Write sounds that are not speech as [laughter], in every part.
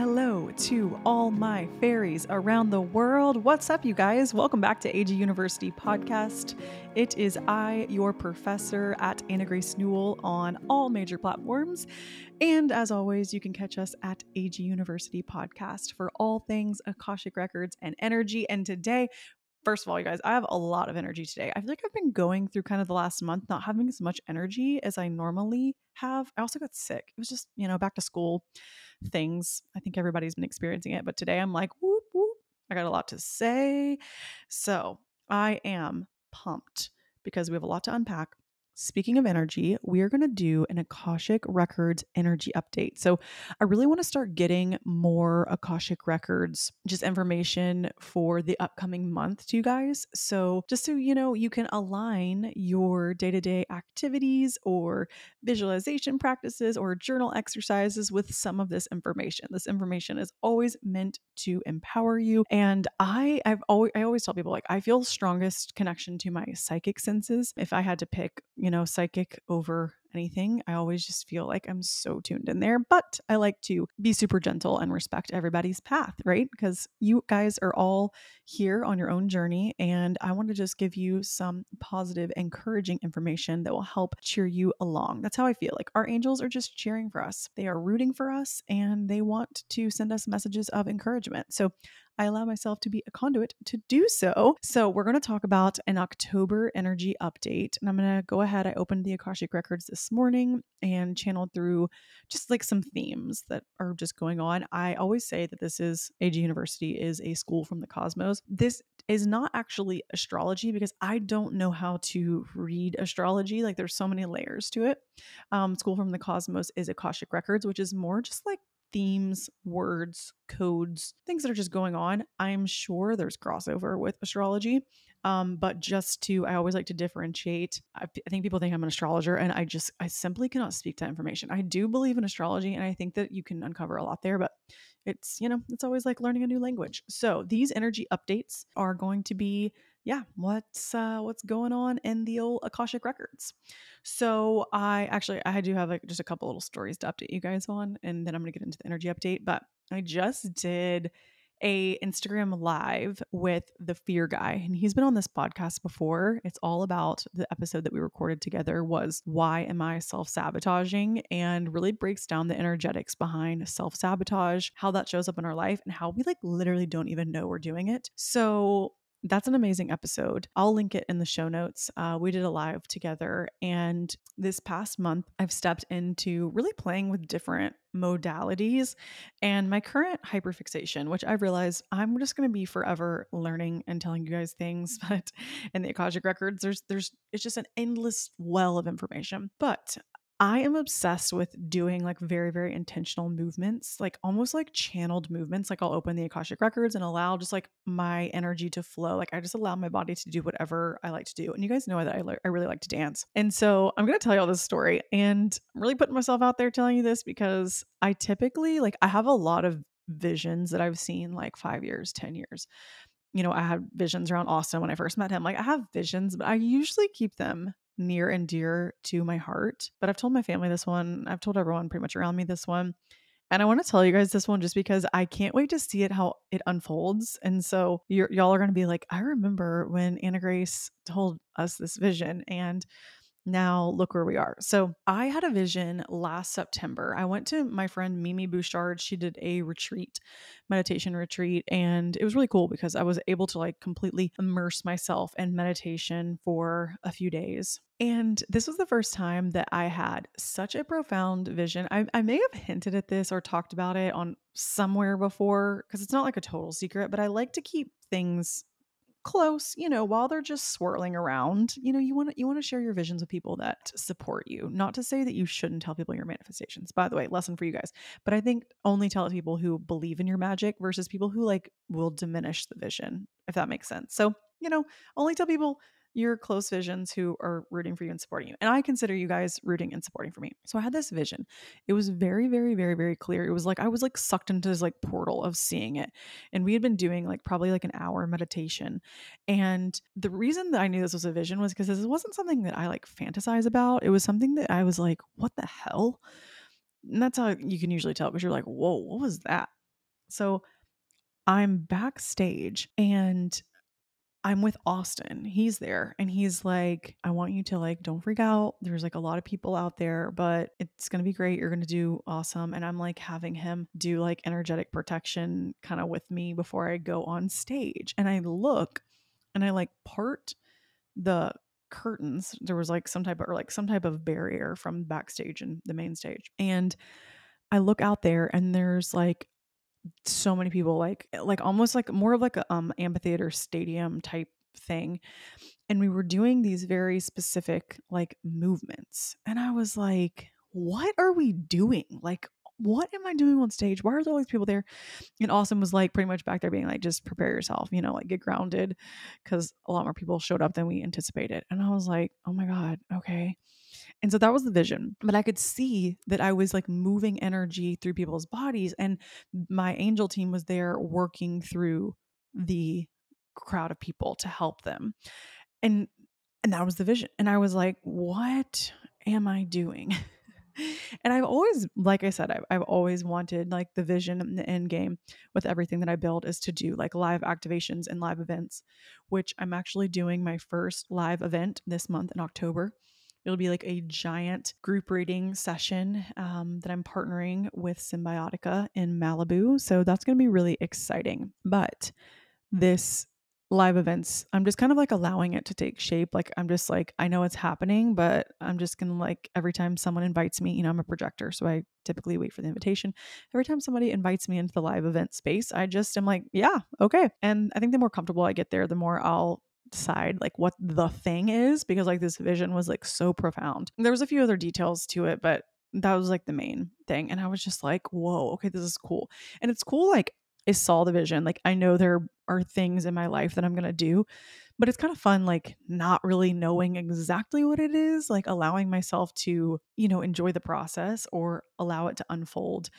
hello to all my fairies around the world. What's up, you guys? Welcome back to AG University Podcast. It is I, your professor at Anna Grace Newell on all major platforms. And as always, you can catch us at AG University Podcast for all things Akashic Records and energy. And today, First of all, you guys, I have a lot of energy today. I feel like I've been going through kind of the last month not having as much energy as I normally have. I also got sick. It was just, you know, back to school things. I think everybody's been experiencing it, but today I'm like, whoop, whoop. I got a lot to say. So I am pumped because we have a lot to unpack. Speaking of energy, we are going to do an Akashic Records energy update. So, I really want to start getting more Akashic Records, just information for the upcoming month to you guys. So, just so you know, you can align your day to day activities or visualization practices or journal exercises with some of this information. This information is always meant to empower you. And I, I've always, I always tell people like, I feel strongest connection to my psychic senses. If I had to pick, you you know, psychic over anything. I always just feel like I'm so tuned in there, but I like to be super gentle and respect everybody's path, right? Because you guys are all here on your own journey, and I want to just give you some positive, encouraging information that will help cheer you along. That's how I feel. Like our angels are just cheering for us, they are rooting for us, and they want to send us messages of encouragement. So I allow myself to be a conduit to do so. So, we're going to talk about an October energy update. And I'm going to go ahead. I opened the Akashic Records this morning and channeled through just like some themes that are just going on. I always say that this is AG University is a school from the cosmos. This is not actually astrology because I don't know how to read astrology. Like there's so many layers to it. Um, School from the Cosmos is Akashic Records, which is more just like themes, words, codes, things that are just going on. I'm sure there's crossover with astrology. Um, but just to, I always like to differentiate. I, I think people think I'm an astrologer, and I just, I simply cannot speak to information. I do believe in astrology, and I think that you can uncover a lot there, but it's, you know, it's always like learning a new language. So these energy updates are going to be yeah, what's uh, what's going on in the old Akashic records. So I actually I do have like just a couple little stories to update you guys on, and then I'm gonna get into the energy update. But I just did a Instagram live with the fear guy and he's been on this podcast before. It's all about the episode that we recorded together was why am I self-sabotaging and really breaks down the energetics behind self-sabotage, how that shows up in our life and how we like literally don't even know we're doing it. So that's an amazing episode. I'll link it in the show notes. Uh, we did a live together. And this past month, I've stepped into really playing with different modalities. And my current hyperfixation, which I realize I'm just going to be forever learning and telling you guys things, [laughs] but in the Akashic records, there's, there's, it's just an endless well of information. But I am obsessed with doing like very, very intentional movements, like almost like channeled movements. Like I'll open the Akashic records and allow just like my energy to flow. Like I just allow my body to do whatever I like to do. And you guys know that I, I really like to dance. And so I'm going to tell you all this story and I'm really putting myself out there telling you this because I typically like I have a lot of visions that I've seen like five years, 10 years you know, I had visions around Austin when I first met him. Like I have visions, but I usually keep them near and dear to my heart. But I've told my family this one, I've told everyone pretty much around me this one. And I want to tell you guys this one just because I can't wait to see it how it unfolds. And so y'all are going to be like, I remember when Anna Grace told us this vision. And now look where we are. So I had a vision last September. I went to my friend Mimi Bouchard. She did a retreat, meditation retreat, and it was really cool because I was able to like completely immerse myself in meditation for a few days. And this was the first time that I had such a profound vision. I, I may have hinted at this or talked about it on somewhere before because it's not like a total secret, but I like to keep things close you know while they're just swirling around you know you want to you want to share your visions with people that support you. Not to say that you shouldn't tell people your manifestations by the way lesson for you guys but i think only tell it people who believe in your magic versus people who like will diminish the vision if that makes sense. So you know only tell people your close visions who are rooting for you and supporting you. And I consider you guys rooting and supporting for me. So I had this vision. It was very, very, very, very clear. It was like I was like sucked into this like portal of seeing it. And we had been doing like probably like an hour meditation. And the reason that I knew this was a vision was because this wasn't something that I like fantasize about. It was something that I was like, what the hell? And that's how you can usually tell because you're like, whoa, what was that? So I'm backstage and I'm with Austin. He's there and he's like, I want you to like, don't freak out. There's like a lot of people out there, but it's going to be great. You're going to do awesome. And I'm like having him do like energetic protection kind of with me before I go on stage. And I look and I like part the curtains. There was like some type of, or like some type of barrier from backstage and the main stage. And I look out there and there's like so many people like like almost like more of like a um amphitheater stadium type thing and we were doing these very specific like movements and i was like what are we doing? Like what am i doing on stage? Why are there all these people there? And austin was like pretty much back there being like just prepare yourself you know like get grounded because a lot more people showed up than we anticipated and i was like oh my god okay and so that was the vision. But I could see that I was like moving energy through people's bodies. And my angel team was there working through the crowd of people to help them. And and that was the vision. And I was like, what am I doing? [laughs] and I've always, like I said, I've, I've always wanted like the vision and the end game with everything that I build is to do like live activations and live events, which I'm actually doing my first live event this month in October. It'll be like a giant group reading session um, that I'm partnering with Symbiotica in Malibu. So that's going to be really exciting. But this live events, I'm just kind of like allowing it to take shape. Like, I'm just like, I know it's happening, but I'm just going to like, every time someone invites me, you know, I'm a projector. So I typically wait for the invitation. Every time somebody invites me into the live event space, I just am like, yeah, okay. And I think the more comfortable I get there, the more I'll decide like what the thing is because like this vision was like so profound. There was a few other details to it, but that was like the main thing. And I was just like, whoa, okay, this is cool. And it's cool, like, I saw the vision. Like, I know there are things in my life that I'm to do, but it's kind of fun, like, not really knowing exactly what it is, like, allowing myself to, you know, enjoy the process or allow it to unfold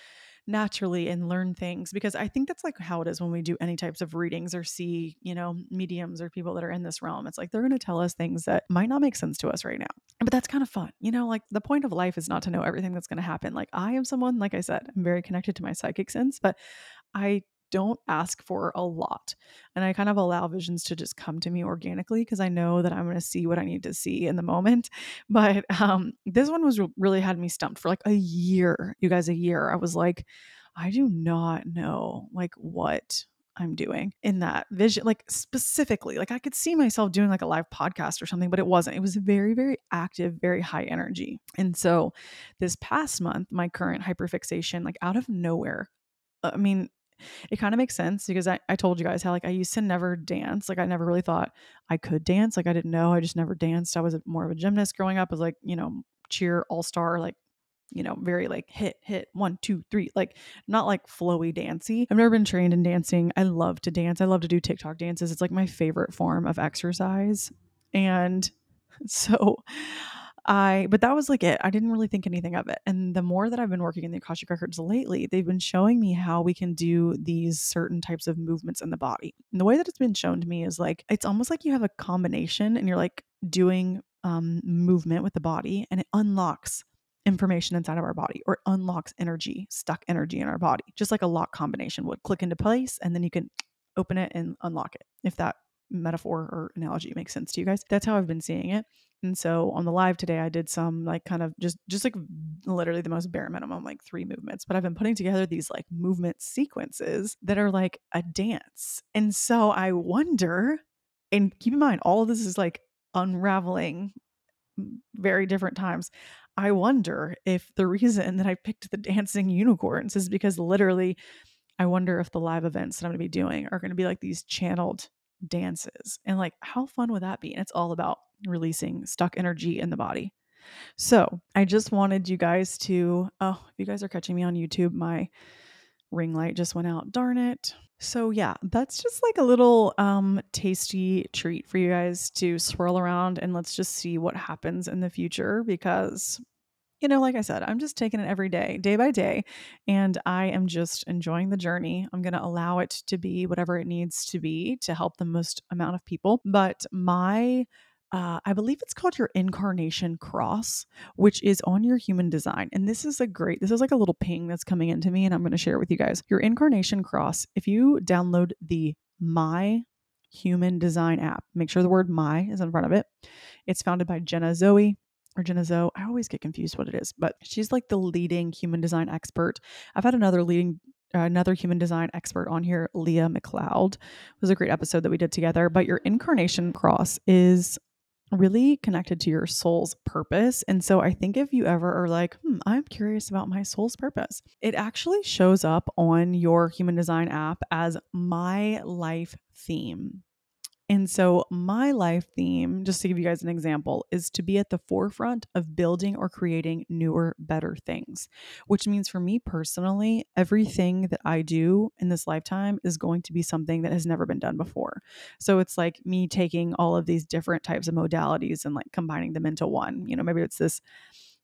naturally and learn things because I think that's like how it is when we do any types of readings or see, you know, mediums or people that are in this realm. It's like they're going to tell us things that might not make sense to us right now. But that's kind of fun. You know, like the point of life is not to know everything that's going to happen. Like I am someone, like I said, I'm very connected to my psychic sense, but I don't ask for a lot. And I kind of allow visions to just come to me organically because I know that I'm going to see what I need to see in the moment. [laughs] But um, this one was really had me stumped for like a year. You guys, a year. I was like, I do not know like what I'm doing in that vision, like specifically, like I could see myself doing like a live podcast or something, but it wasn't. It was very, very active, very high energy. And so this past month, my current hyperfixation, like out of nowhere, I mean, it kind of makes sense because I, I told you guys how like I used to never dance. Like I never really thought I could dance. Like I didn't know. I just never danced. I was more of a gymnast growing up. I was like, you know, cheer all star, like, you know, very like hit, hit, one, two, three, like not like flowy dancy. I've never been trained in dancing. I love to dance. I love to do TikTok dances. It's like my favorite form of exercise. And [laughs] so I, but that was like it. I didn't really think anything of it. And the more that I've been working in the Akashic Records lately, they've been showing me how we can do these certain types of movements in the body. And the way that it's been shown to me is like, it's almost like you have a combination and you're like doing um, movement with the body and it unlocks information inside of our body or unlocks energy, stuck energy in our body, just like a lock combination would click into place and then you can [tsk] open it and unlock it. If that metaphor or analogy makes sense to you guys, that's how I've been seeing it. And so on the live today, I did some like kind of just just like literally the most bare minimum, like three movements. But I've been putting together these like movement sequences that are like a dance. And so I wonder, and keep in mind, all of this is like unraveling mm, very different times. I wonder if the reason that I picked the dancing unicorns is because literally I wonder if the live events that I'm going to be doing are going to be like these channeled dances. And like, how fun would that be? And it's all about releasing stuck energy in the body. So I just wanted you guys to, oh, if you guys are catching me on YouTube, my ring light just went out. Darn it. So yeah, that's just like a little um tasty treat for you guys to swirl around and let's just see what happens in the future because you know, like I said, I'm just taking it every day, day by day, and I am just enjoying the journey. I'm going to allow it to be whatever it needs to be to help the most amount of people. But my uh, I believe it's called your incarnation cross, which is on your human design. And this is a great, this is like a little ping that's coming into me, and I'm going to share it with you guys. Your incarnation cross, if you download the My Human Design app, make sure the word My is in front of it. It's founded by Jenna Zoe or Zoe. I always get confused what it is, but she's like the leading human design expert. I've had another leading another human design expert on here, Leah McLeod. It was a great episode that we did together. But your incarnation cross is really connected to your soul's purpose. And so I think if you ever are like, hmm, I'm curious about my soul's purpose, it actually shows up on your human design app as my life theme. And so, my life theme, just to give you guys an example, is to be at the forefront of building or creating newer, better things, which means for me personally, everything that I do in this lifetime is going to be something that has never been done before. So, it's like me taking all of these different types of modalities and like combining them into one. You know, maybe it's this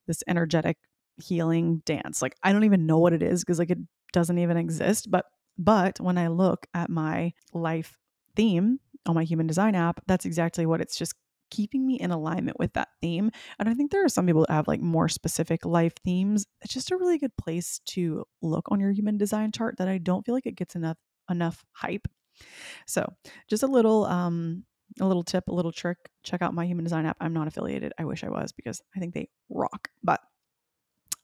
this energetic healing dance. Like I don't even know what it is because like it doesn't even exist, but but when I look at my life theme on my human design app, that's exactly what it's just keeping me in alignment with that theme. And I think there are some people that have like more specific life themes. It's just a really good place to look on your human design chart that I don't feel like it gets enough enough hype. So, just a little um a little tip, a little trick. Check out my human design app. I'm not affiliated. I wish I was because I think they rock. But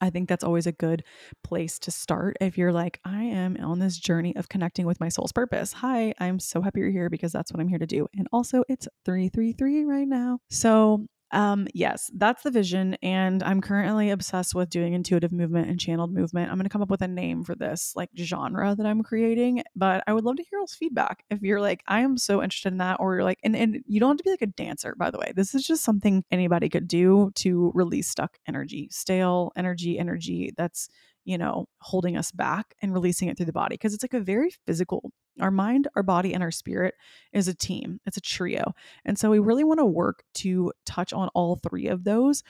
I think that's always a good place to start if you're like, I am on this journey of connecting with my soul's purpose. Hi, I'm so happy you're here because that's what I'm here to do. And also, it's 333 right now. So um, yes, that's the vision. And I'm currently obsessed with doing intuitive movement and channeled movement. I'm going to come up with a name for this like genre that I'm creating, but I would love to hear y'all's feedback. If you're like, I am so interested in that, or you're like, and, and you don't have to be like a dancer, by the way. This is just something anybody could do to release stuck energy, stale energy, energy that's you know, holding us back and releasing it through the body because it's like a very physical. Our mind, our body, and our spirit is a team, it's a trio. And so we really want to work to touch on all three of those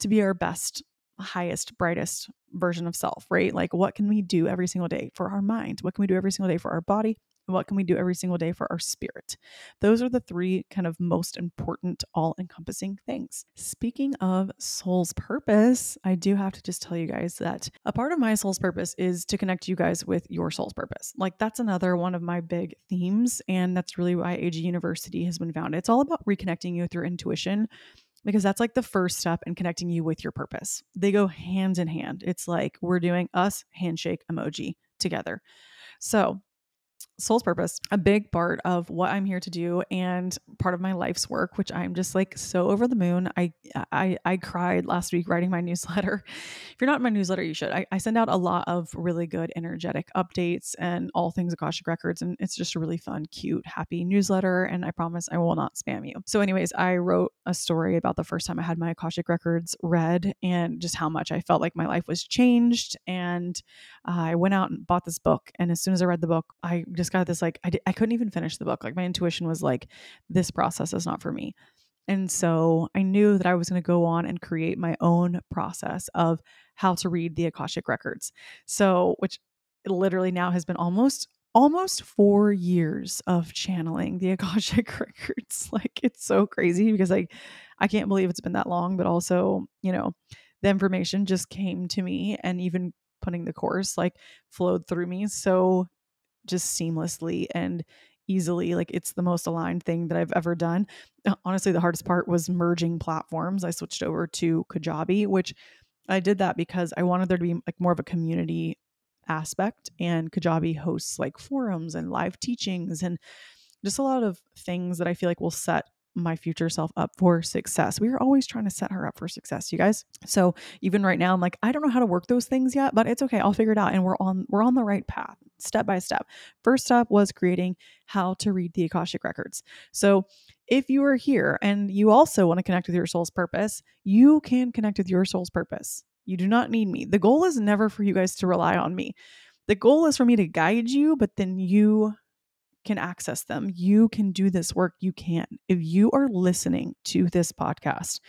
to be our best, highest, brightest version of self, right? Like, what can we do every single day for our mind? What can we do every single day for our body? What can we do every single day for our spirit? Those are the three kind of most important, all encompassing things. Speaking of soul's purpose, I do have to just tell you guys that a part of my soul's purpose is to connect you guys with your soul's purpose. Like, that's another one of my big themes. And that's really why AG University has been founded. It's all about reconnecting you with your intuition because that's like the first step in connecting you with your purpose. They go hand in hand. It's like we're doing us handshake emoji together. So, soul's purpose, a big part of what I'm here to do and part of my life's work, which I'm just like so over the moon. I I I cried last week writing my [laughs] newsletter. If you're not in my newsletter, you should. I, I send out a lot of really good energetic updates and all things Akashic Records. And it's just a really fun, cute, happy newsletter. And I promise I will not spam you. So, anyways, I wrote a story about the first time I had my Akashic Records read and just how much I felt like my life was changed. And uh, I went out and bought this book. And as soon as I read the book, I just got this like, I, I couldn't even finish the book. Like, my intuition was like, this process is not for me. And so I knew that I was going to go on and create my own process of how to read the Akashic records. So, which literally now has been almost almost 4 years of channeling the [laughs] Akashic records. Like it's so crazy because like I can't believe it's been that long, but also, you know, the information just came to me and even putting the course like flowed through me so just seamlessly and easily like it's the most aligned thing that I've ever done. Uh, honestly, the hardest part was merging platforms. I switched over to Kajabi, which I did that because I wanted there to be like more of a community aspect and Kajabi hosts like forums and live teachings and just a lot of things that I feel like will set my future self up for success. We are always trying to set her up for success, you guys. So even right now, I'm like, I don't know how to work those things yet, but it's okay. I'll figure it out. And we're on we're on the right path, step by step. First step was creating how to read the Akashic records. So if you are here and you also want to connect with your soul's purpose, you can connect with your soul's purpose. You do not need me. The goal is never for you guys to rely on me. The goal is for me to guide you, but then you can access them. You can do this work. You can. If you are listening to this podcast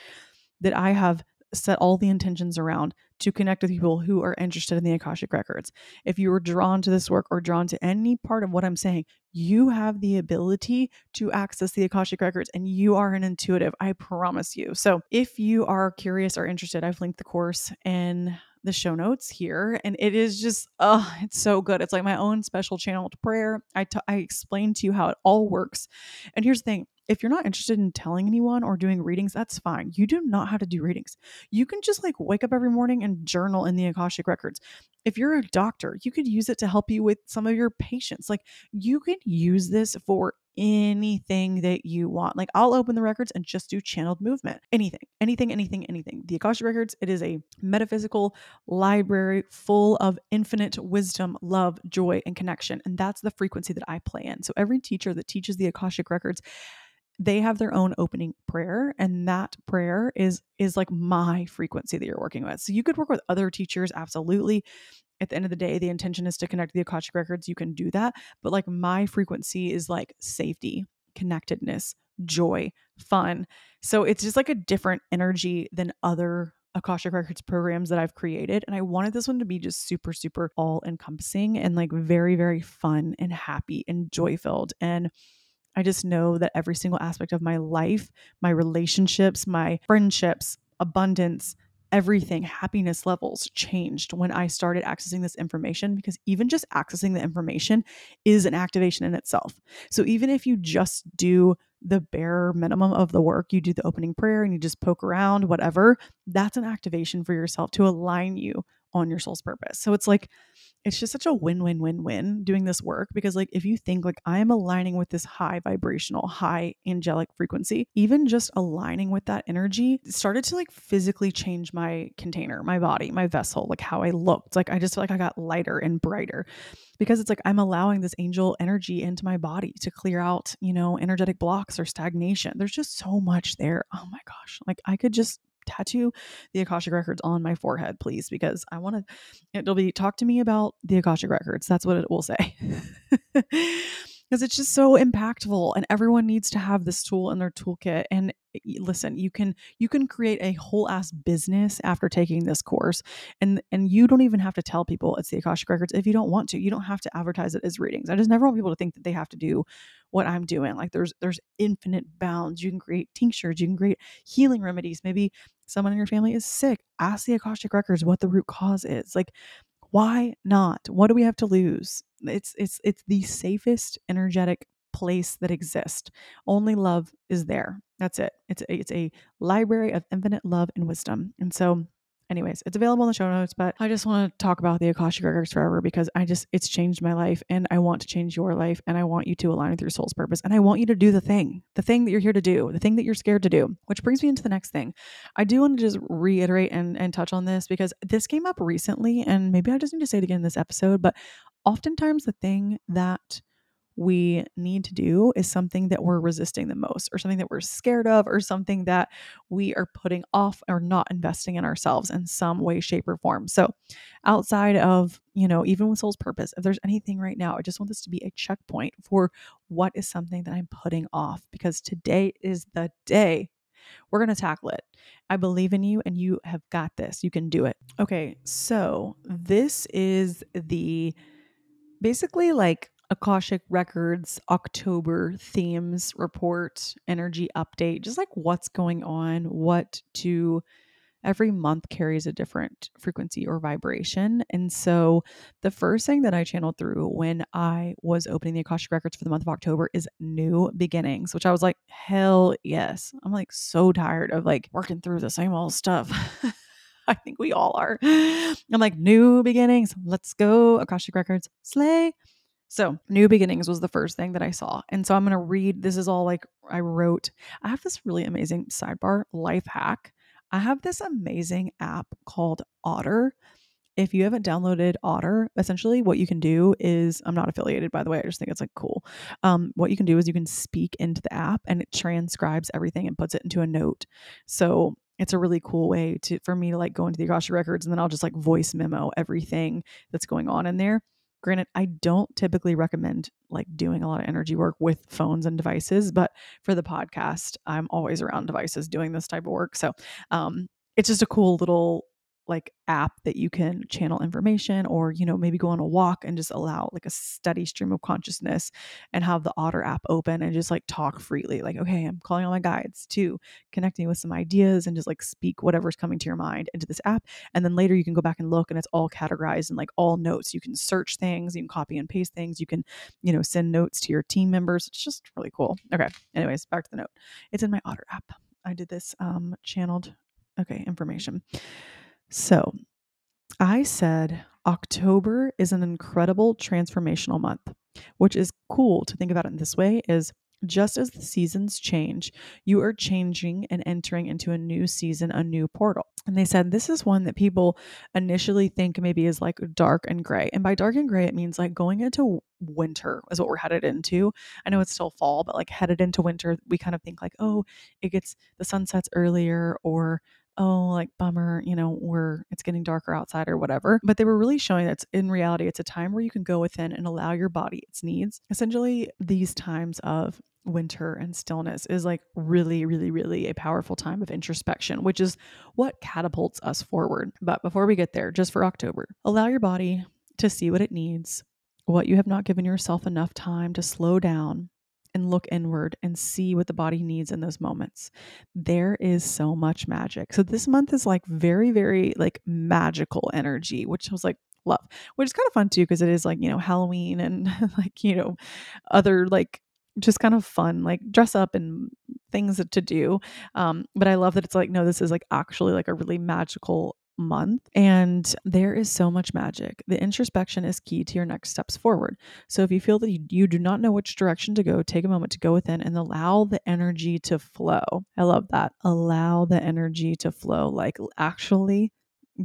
that I have set all the intentions around to connect with people who are interested in the Akashic Records. If you are drawn to this work or drawn to any part of what I'm saying, you have the ability to access the Akashic Records and you are an intuitive, I promise you. So if you are curious or interested, I've linked the course in the show notes here and it is just oh it's so good it's like my own special channeled prayer I, t- I explain to you how it all works and here's the thing if you're not interested in telling anyone or doing readings, that's fine. You do not have to do readings. You can just like wake up every morning and journal in the Akashic Records. If you're a doctor, you could use it to help you with some of your patients. Like you can use this for anything that you want. Like I'll open the records and just do channeled movement. Anything, anything, anything, anything. The Akashic Records, it is a metaphysical library full of infinite wisdom, love, joy, and connection. And that's the frequency that I play in. So every teacher that teaches the Akashic Records they have their own opening prayer and that prayer is is like my frequency that you're working with so you could work with other teachers absolutely at the end of the day the intention is to connect the akashic records you can do that but like my frequency is like safety connectedness joy fun so it's just like a different energy than other Akashic Records programs that I've created. And I wanted this one to be just super, super all encompassing and like very, very fun and happy and joy filled. And I just know that every single aspect of my life, my relationships, my friendships, abundance, everything, happiness levels changed when I started accessing this information because even just accessing the information is an activation in itself. So even if you just do the bare minimum of the work, you do the opening prayer and you just poke around, whatever, that's an activation for yourself to align you on your soul's purpose. So it's like, it's just such a win win win win doing this work because, like, if you think like I am aligning with this high vibrational, high angelic frequency, even just aligning with that energy started to like physically change my container, my body, my vessel, like how I looked. Like, I just feel like I got lighter and brighter because it's like I'm allowing this angel energy into my body to clear out, you know, energetic blocks or stagnation. There's just so much there. Oh my gosh. Like, I could just tattoo the Akashic Records on my forehead, please, because I want to. It'll be talk to me about the Akashic Records. That's what it will say. [laughs] because it's just so impactful and everyone needs to have this tool in their toolkit and eh, listen you can you can create a whole ass business after taking this course and and you don't even have to tell people it's the akashic records if you don't want to. You don't have to advertise it as readings. I just never want people to think that they have to do what i'm doing. Like there's there's infinite bounds. You can create tinctures. You can create healing remedies. Maybe someone in your family is sick. Ask the akashic records what the root cause is. Like why not what do we have to lose it's it's it's the safest energetic place that exists. Only love is there. That's it. It's a, it's a library of infinite love and wisdom. And so anyways, it's available in the show notes, but I just want to talk about the Akashic Records forever because I just, it's changed my life and I want to change your life and I want you to align with your soul's purpose and I want you to do the thing, the thing that you're here to do, the thing that you're scared to do, which brings me into the next thing. I do want to just reiterate and, and touch on this because this came up recently and maybe I just need to say it again in this episode, but oftentimes the thing that we need to do is something that we're resisting the most, or something that we're scared of, or something that we are putting off or not investing in ourselves in some way, shape, or form. So, outside of, you know, even with Soul's Purpose, if there's anything right now, I just want this to be a checkpoint for what is something that I'm putting off because today is the day we're going to tackle it. I believe in you and you have got this. You can do it. Okay, so this is the basically like Akashic Records October themes report, energy update, just like what's going on, what to every month carries a different frequency or vibration. And so the first thing that I channeled through when I was opening the Akashic Records for the month of October is new beginnings, which I was like, hell yes. I'm like so tired of like working through the same old stuff. [laughs] I think we all are. I'm like, new beginnings. Let's go. Akashic Records, slay. So, New Beginnings was the first thing that I saw. And so I'm going to read this is all like I wrote. I have this really amazing sidebar life hack. I have this amazing app called Otter. If you haven't downloaded Otter, essentially what you can do is I'm not affiliated by the way, I just think it's like cool. Um, what you can do is you can speak into the app and it transcribes everything and puts it into a note. So it's a really cool way to for me to like go into the Akasha records and then I'll just like voice memo everything that's going on in there. Granted, I don't typically recommend like doing a lot of energy work with phones and devices, but for the podcast, I'm always around devices doing this type of work. So um, it's just a cool little like app that you can channel information or you know maybe go on a walk and just allow like a steady stream of consciousness and have the otter app open and just like talk freely like okay i'm calling all my guides to connecting with some ideas and just like speak whatever's coming to your mind into this app. And then later you can go back and look and it's all categorized in like all notes. You can search things you can copy and paste things you can you know send notes to your team members. It's just really cool. Okay anyways back to the note. It's in my otter app. I did this um channeled okay information so I said October is an incredible transformational month, which is cool to think about it in this way is just as the seasons change, you are changing and entering into a new season, a new portal. And they said this is one that people initially think maybe is like dark and gray. And by dark and gray, it means like going into winter is what we're headed into. I know it's still fall, but like headed into winter, we kind of think like, oh, it gets the sun sets earlier or oh, like bummer, you know, we're it's getting darker outside or whatever. But they were really showing that in reality, it's a time where you can go within and allow your body its needs. Essentially, these times of winter and stillness is like really, really, really a powerful time of introspection, which is what catapults us forward. But before we get there, just for October, allow your body to see what it needs, what you have not given yourself enough time to slow down and look inward and see what the body needs in those moments. There is so much magic. So this month is like very, very like magical energy, which was like love, which is kind of fun too, because it is like, you know, Halloween and [laughs] like, you know, other like just kind of fun, like dress up and things to do. Um, but I love that it's like, no, this is like actually like a really magical month. And there is so much magic. The introspection is key to your next steps forward. So if you feel that you, you, do not know which direction to go, take a moment to go within and allow the energy to flow. I love that. Allow the energy to flow, like actually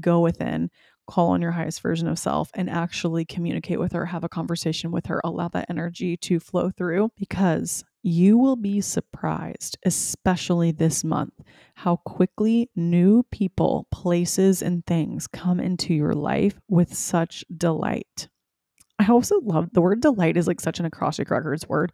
go within. Call on your highest version of self and actually communicate with her, have a conversation with her, allow that energy to flow through because you will be surprised, especially this month, how quickly new people, places, and things come into your life with such delight. I also love the word delight is like such an Akashic Records word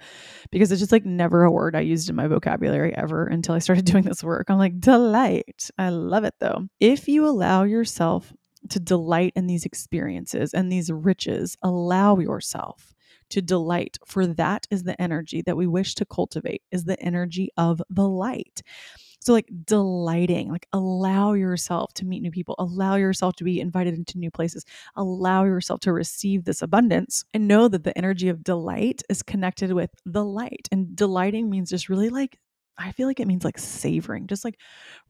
because it's just like never a word I used in my vocabulary ever until I started [laughs] doing this work. I'm like, delight. I love it though. If you allow yourself to delight in these experiences and these riches, allow yourself to delight, for that is the energy that we wish to cultivate, is the energy of the light. So, like delighting, like allow yourself to meet new people, allow yourself to be invited into new places, allow yourself to receive this abundance, and know that the energy of delight is connected with the light. And delighting means just really like I feel like it means like savoring, just like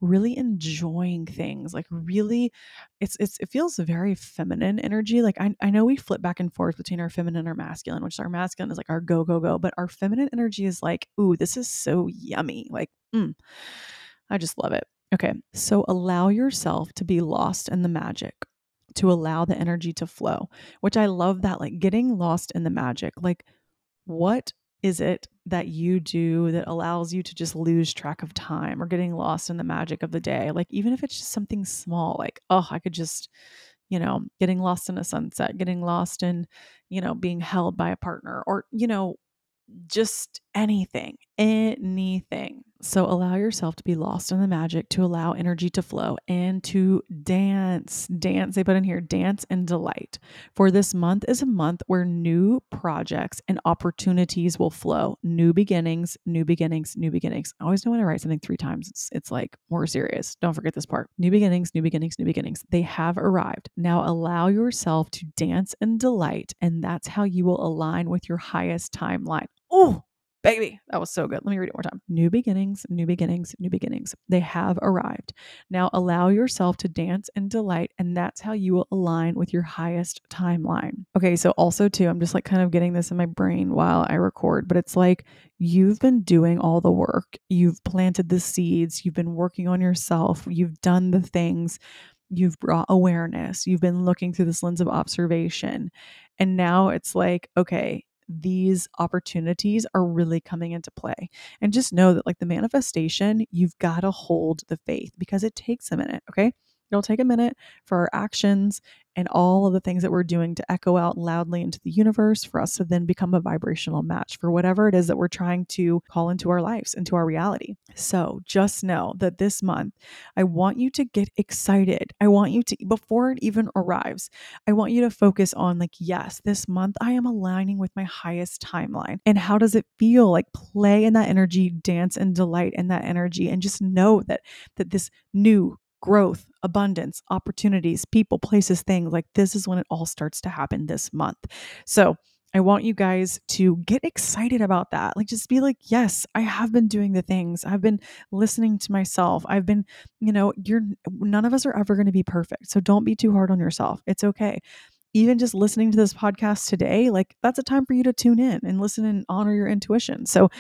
really enjoying things, like really it's it's it feels very feminine energy. Like I, I know we flip back and forth between our feminine and our masculine, which our masculine is like our go, go, go, but our feminine energy is like, ooh, this is so yummy. Like, mm, I just love it. Okay. So allow yourself to be lost in the magic to allow the energy to flow, which I love that, like getting lost in the magic. Like, what is it that you do that allows you to just lose track of time or getting lost in the magic of the day? Like, even if it's just something small, like, oh, I could just, you know, getting lost in a sunset, getting lost in, you know, being held by a partner or, you know, just anything, anything. So allow yourself to be lost in the magic, to allow energy to flow and to dance. Dance, they put in here, dance and delight. For this month is a month where new projects and opportunities will flow. New beginnings, new beginnings, new beginnings. I always know when I write something three times, it's, it's like more serious. Don't forget this part. New beginnings, new beginnings, new beginnings. They have arrived. Now allow yourself to dance and delight, and that's how you will align with your highest timeline. Oh, Baby, that was so good. Let me read it more time. New beginnings, new beginnings, new beginnings. They have arrived. Now allow yourself to dance and delight, and that's how you will align with your highest timeline. Okay, so also, too, I'm just like kind of getting this in my brain while I record, but it's like you've been doing all the work. You've planted the seeds, you've been working on yourself, you've done the things you've brought awareness, you've been looking through this lens of observation. And now it's like, okay, these opportunities are really coming into play. And just know that, like the manifestation, you've got to hold the faith because it takes a minute. Okay. It'll take a minute for our actions and all of the things that we're doing to echo out loudly into the universe for us to then become a vibrational match for whatever it is that we're trying to call into our lives, into our reality. So just know that this month, I want you to get excited. I want you to, before it even arrives, I want you to focus on, like, yes, this month I am aligning with my highest timeline. And how does it feel? Like, play in that energy, dance and delight in that energy, and just know that that this new growth, abundance, opportunities, people, places, things. Like this is when it all starts to happen this month. So I want you guys to get excited about that. Like, just be like, yes, I have been doing the things. I've been listening to myself. I've been, you know, you're none of us are ever going to be perfect. So don't be too hard on yourself. It's okay. Even just listening to this podcast today, like that's a time for you to tune in and listen and honor your intuition. So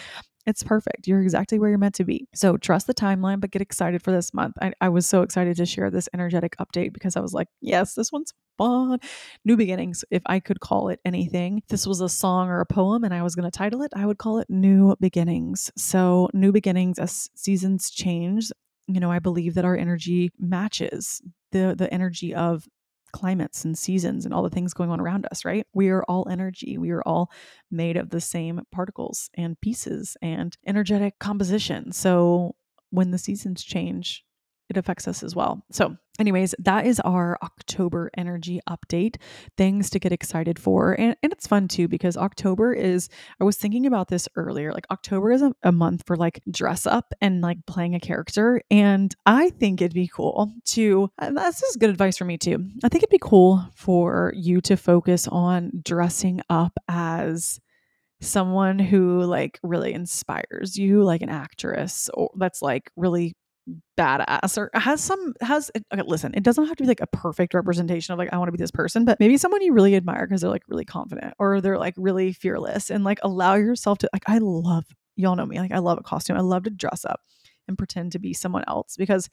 it's perfect. You're exactly where you're meant to be. So trust the timeline, but get excited for this month. I, I, was so excited to share this energetic update because I was like, yes, this one's fun. New beginnings. If I could call it anything, this was a song or a poem and I was going to title it, I would call it New Beginnings. So, new beginnings as seasons change. You know, I believe that our energy matches the the energy of climates and seasons and all the things going on around us, right? We are all energy. We are all made of the same particles and pieces and energetic composition. So when the seasons change, it affects us as well. So, anyways, that is our October energy update. Things to get excited for. And, and it's fun too because October is, I was thinking about this earlier. Like, October is a, a month for like dress up and like playing a character. And I think it'd be cool to, this is good advice for me too. I think it'd be cool for you to focus on dressing up as someone who like really inspires you like an actress or that's like really badass or has some has okay, listen it doesn't have to be like a perfect representation of like i want to be this person but maybe someone you really admire because they're like really confident or they're like really fearless and like allow yourself to like i love y'all know me like i love a costume i love to dress up and pretend to be someone else because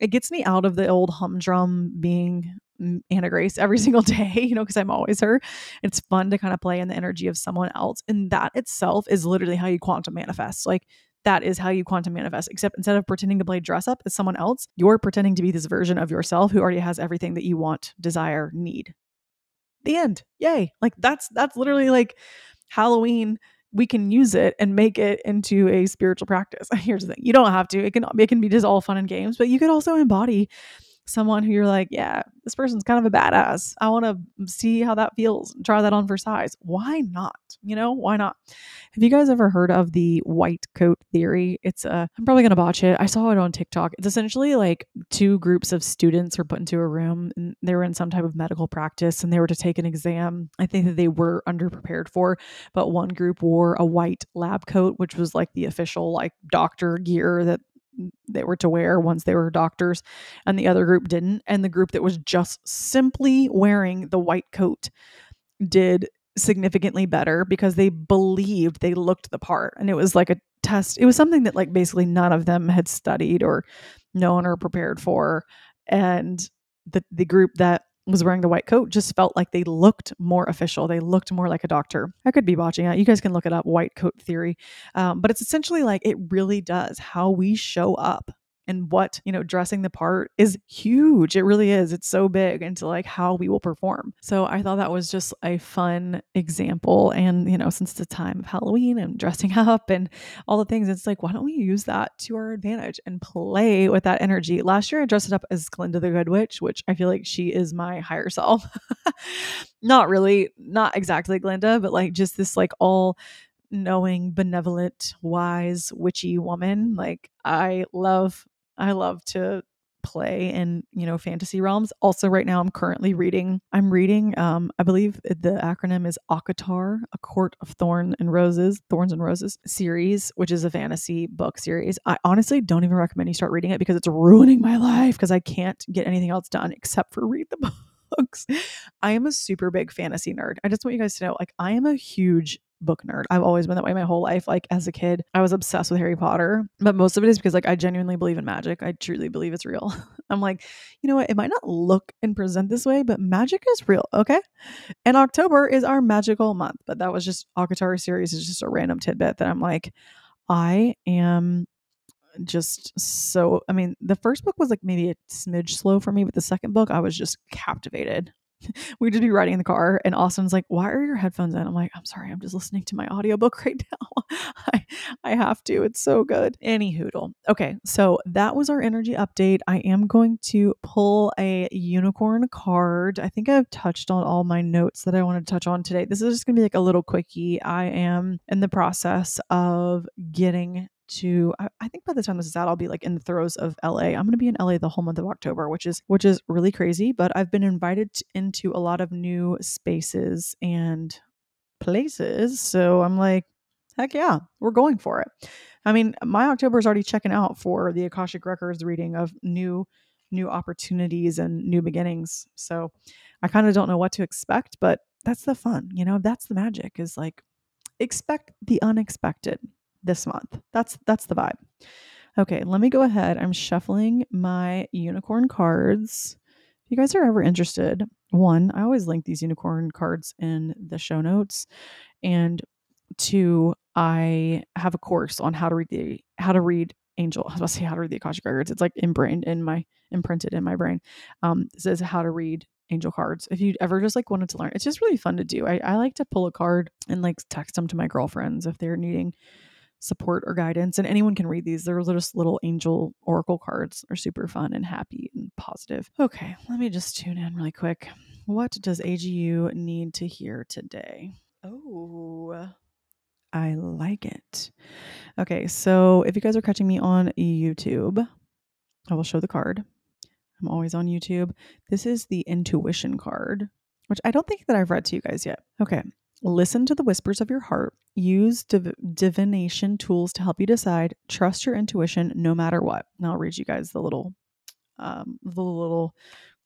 it gets me out of the old humdrum being Anna Grace every [laughs] single day, you know, because I'm always her. It's fun to kind of play in the energy of someone else. And that itself is literally how you quantum manifest. Like that is how you quantum manifest. Except instead of pretending to play dress up as someone else, you're pretending to be this version of yourself who already has everything that you want, desire, need. The end. Yay. Like that's that's literally like Halloween we can use it and make it into a spiritual practice. [laughs] Here's the thing. You don't have to. It can it can be just all fun and games, but you could also embody someone who you're like, yeah, this person's kind of a badass. I want to see how that feels try that on for size. Why not? You know, why not? Have you guys ever heard of the white coat theory? It's a, I'm probably going to botch it. I saw it on TikTok. It's essentially like two groups of students were put into a room and they were in some type of medical practice and they were to take an exam. I think that they were underprepared for, but one group wore a white lab coat, which was like the official like doctor gear that they were to wear once they were doctors and the other group didn't and the group that was just simply wearing the white coat did significantly better because they believed they looked the part and it was like a test it was something that like basically none of them had studied or known or prepared for and the the group that was wearing the white coat just felt like they looked more official. They looked more like a doctor. I could be botching it. You guys can look it up, white coat theory. Um, but it's essentially like it really does how we show up and what you know dressing the part is huge. It really is. It's so big into like how we will perform. So i thought that was just a fun example and you know since the time of halloween and dressing [laughs] up and all the things it's like why don't we use that to our advantage and play with that energy? Last year i dressed it up as glinda the good witch which i feel like she is my higher self. [laughs] Not really not exactly glinda but like just this like all knowing, benevolent, wise, witchy woman. Like I love I love to play in you know fantasy realms. Also right now i'm currently reading i'm reading um i believe the acronym is ACOTAR a court of thorn and roses thorns and roses series which is a fantasy book series. I honestly don't even recommend you start reading it because it's ruining my life because i can't get anything else done except for read the [laughs] books. I am a super big fantasy nerd. I just want you guys to know like i am a huge book nerd. I've always been that way my whole life. Like as a kid, I was obsessed with Harry Potter, but most of it is because like I genuinely believe in magic. I truly believe it's real. [laughs] I'm like, you know what? It might not look and present this way, but magic is real. Okay. And October is our magical month, but that was just ACOTAR series is just a random tidbit that I'm like, I am just so I mean, the first book was like maybe a smidge slow for me, but the second book I was just captivated. [laughs] We'd just be riding in the car and Austin's like, Why are your headphones in? I'm like, I'm sorry, I'm just listening to my audiobook [laughs] right now. I, I have to. It's so good. Any hoodle. Okay, so that was our energy update. I am going to pull a unicorn card. I think I've touched on all my notes that I want to touch on today. This is just gonna be like a little quickie. I am in the process of getting to I, I, think by the time this is out i'll be like in the throes of la i'm going to be in la the whole month of october which is which is really crazy but i've been invited into a lot of new spaces and places so i'm like heck yeah we're going for it. I mean my october is already checking out for the akashic records reading of new new opportunities and new beginnings so i kind of don't know what to expect but that's the fun you know that's the magic is like expect the unexpected this month. That's that's the vibe. Okay, let me go ahead. I'm shuffling my unicorn cards. If you guys are ever interested, one, I always link these unicorn cards in the show notes. And two, I have a course on how to read the how to read angel. [laughs] I was about to say how to read the Akashic records. It's like ingrained in my imprinted in my brain. Um, says how to read angel cards. If you ever just like wanted to learn, it's just really fun to do. I, I like to pull a card and like text them to my girlfriends if they're needing support or guidance. And anyone can read these. They're just little angel oracle cards. Are super fun and happy and positive. Okay, let me just tune in really quick. What does AGU need to hear today? Oh, I like it. Okay, so if you guys are catching me on YouTube, I will show the card. I'm always on YouTube. This is the intuition card, which I don't think that I've read to you guys yet. Okay, Listen to the whispers of your heart. Use div- divination tools to help you decide. Trust your intuition no matter what. Now I'll read you guys the little um, the little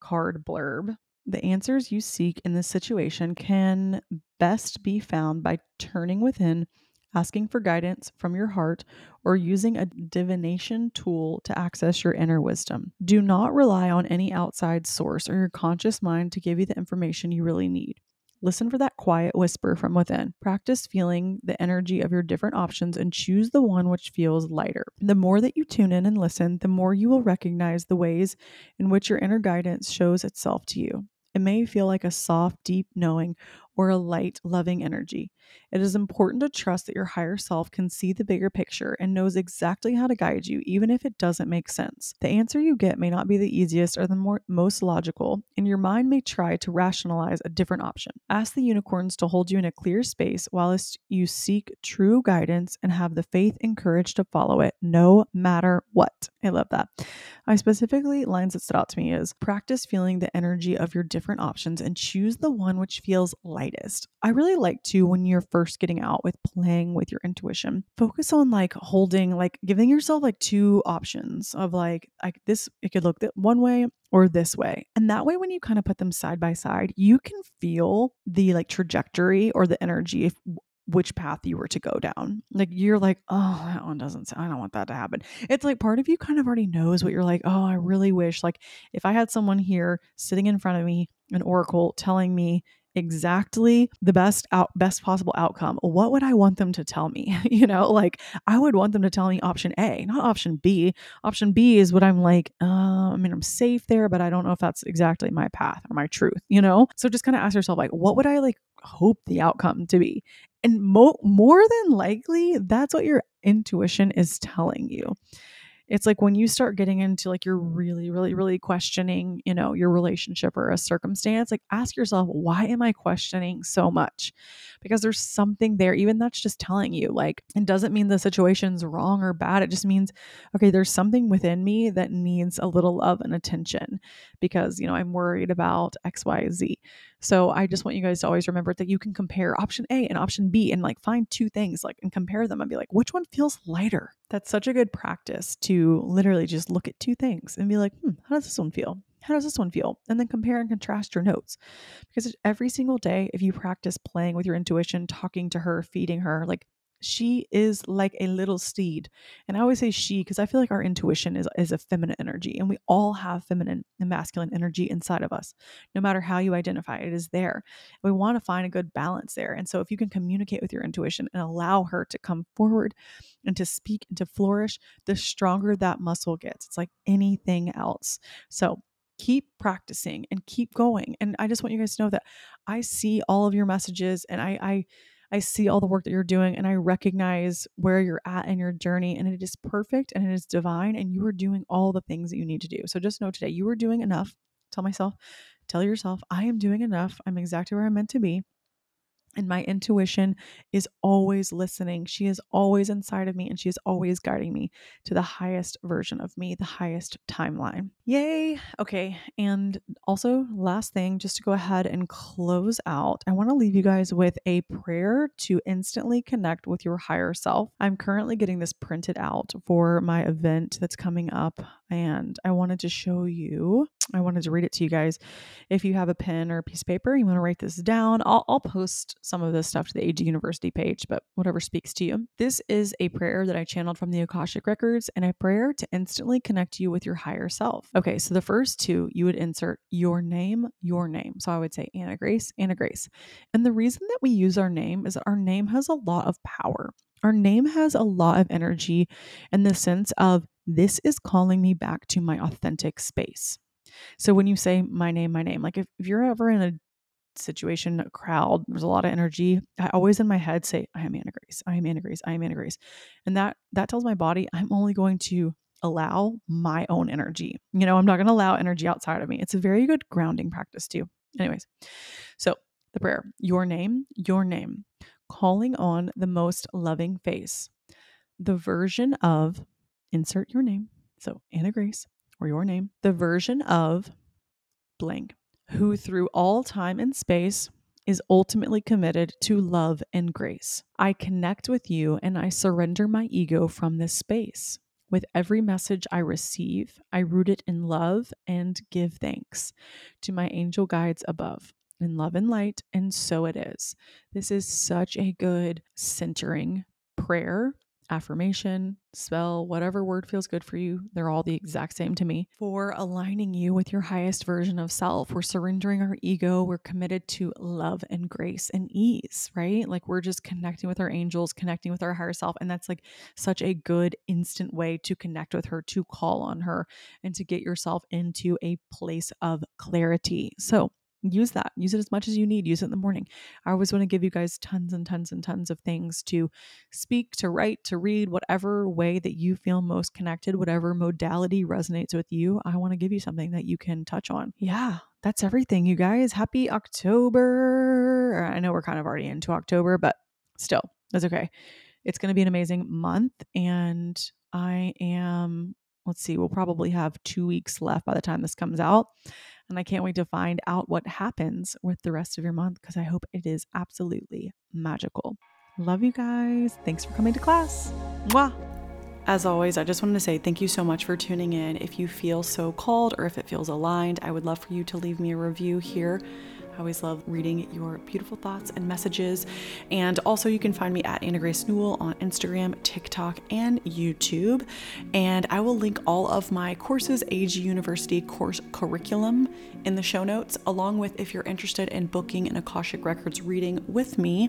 card blurb. The answers you seek in this situation can best be found by turning within, asking for guidance from your heart, or using a divination tool to access your inner wisdom. Do not rely on any outside source or your conscious mind to give you the information you really need. Listen for that quiet whisper from within. Practice feeling the energy of your different options and choose the one which feels lighter. The more that you tune in and listen, the more you will recognize the ways in which your inner guidance shows itself to you. It may feel like a soft, deep knowing or a light, loving energy. It is important to trust that your higher self can see the bigger picture and knows exactly how to guide you, even if it doesn't make sense. The answer you get may not be the easiest or the more, most logical, and your mind may try to rationalize a different option. Ask the unicorns to hold you in a clear space whilst you seek true guidance and have the faith and courage to follow it, no matter what. I love that. I specifically, lines that stood out to me is practice feeling the energy of your different options and choose the one which feels lightest. I really like to, when you're first getting out with playing with your intuition, focus on like holding, like giving yourself like two options of like, like this, it could look that one way or this way. And that way, when you kind of put them side by side, you can feel the like trajectory or the energy which path you were to go down. Like you're like, oh, that one doesn't. I don't want that to happen. It's like part of you kind of already knows what you're like. Oh, I really wish like if I had someone here sitting in front of me, an oracle telling me exactly the best out best possible outcome what would i want them to tell me [laughs] you know like i would want them to tell me option a not option b option b is what i'm like uh, i mean i'm safe there but i don't know if that's exactly my path or my truth you know so just kind of ask yourself like what would i like hope the outcome to be and mo- more than likely that's what your intuition is telling you. It's like when you start getting into like you're really really really questioning you know your relationship or a circumstance like ask yourself why am i questioning so much? Because there's something there even that's just telling you like it doesn't mean the situation's wrong or bad it just means okay there's something within me that needs a little love and attention because you know i'm worried about xyz so I just want you guys to always remember that you can compare option A and option B and like find two things like and compare them and be like, which one feels lighter? That's such a good practice to literally just look at two things and be like, hmm, how does this one feel? How does this one feel? And then compare and contrast your notes. Because every single day, if you practice playing with your intuition, talking to her, feeding her, like she is like a little steed. And I always say she because I feel like our intuition is, is a feminine energy, and we all have feminine and masculine energy inside of us. No matter how you identify it, is there. We want to find a good balance there. And so if you can communicate with your intuition and allow her to come forward and to speak and to flourish, the stronger that muscle gets. It's like anything else. So keep practicing and keep going. And I just want you guys to know that I see all of your messages and I, I I see all the work that you're doing and I recognize where you're at in your journey and it is perfect and it is divine and you are doing all the things that you need to do. So just know today you are doing enough. Tell myself, tell yourself, I am doing enough. I'm exactly where I'm meant to be. And my intuition is always listening. She is always inside of me and she is always guiding me to the highest version of me, the highest timeline. Yay. Okay. And also, last thing, just to go ahead and close out, I want to leave you guys with a prayer to instantly connect with your higher self. I'm currently getting this printed out for my event that's coming up, and I wanted to show you, I wanted to read it to you guys. If you have a pen or a piece of paper, you want to write this down, I'll, I'll post some of this stuff to the AG University page, but whatever speaks to you. This is a prayer that I channeled from the Akashic Records and a prayer to instantly connect you with your higher self. Okay, so the first two, you would insert your name, your name. So I would say Anna Grace, Anna Grace. And the reason that we use our name is that our name has a lot of power. Our name has a lot of energy in the sense of this is calling me back to my authentic space. So when you say my name, my name, like if, if you're ever in a situation, a crowd, there's a lot of energy. I always in my head say, I am Anna Grace, I am Anna Grace, I am Anna Grace. And that that tells my body I'm only going to allow my own energy. You know, I'm not going to allow energy outside of me. It's a very good grounding practice too. Anyways, so the prayer, your name, your name, calling on the most loving face, the version of, insert your name. So Anna Grace or your name, the version of blank who through all time and space is ultimately committed to love and grace. I connect with you and I surrender my ego from this space. With every message I receive, I root it in love and give thanks to my angel guides above in love and light, and so it is. This is such a good centering prayer affirmation, spell, whatever word feels good for you. They're all the exact same to me. For aligning you with your highest version of self. We're surrendering our ego. We're committed to love and grace and ease, right? Like we're just connecting with our angels, connecting with our higher self. And that's like such a good instant way to connect with her, to call on her, and to get yourself into a place of clarity. So, use that use it as much as you need use it in the morning. I always want to give you guys tons and tons and tons of things to speak to write to read whatever way that you feel most connected whatever modality resonates with you i want to give you something that you can touch on. Yeah that's everything you guys. Happy october. I know we're kind of already into october but still that's okay. It's going to be an amazing month and i am let's see we'll probably have two weeks left by the time this comes out and I can't wait to find out what happens with the rest of your month because I hope it is absolutely magical. Love you guys. Thanks for coming to class. Mwah. As always, I just wanted to say thank you so much for tuning in. If you feel so called or if it feels aligned, I would love for you to leave me a review here I always love reading your beautiful thoughts and messages. And also, you can find me at Anna Grace Newell on Instagram, TikTok, and YouTube. And I will link all of my courses, AG University course curriculum, in the show notes, along with if you're interested in booking an Akashic Records reading with me.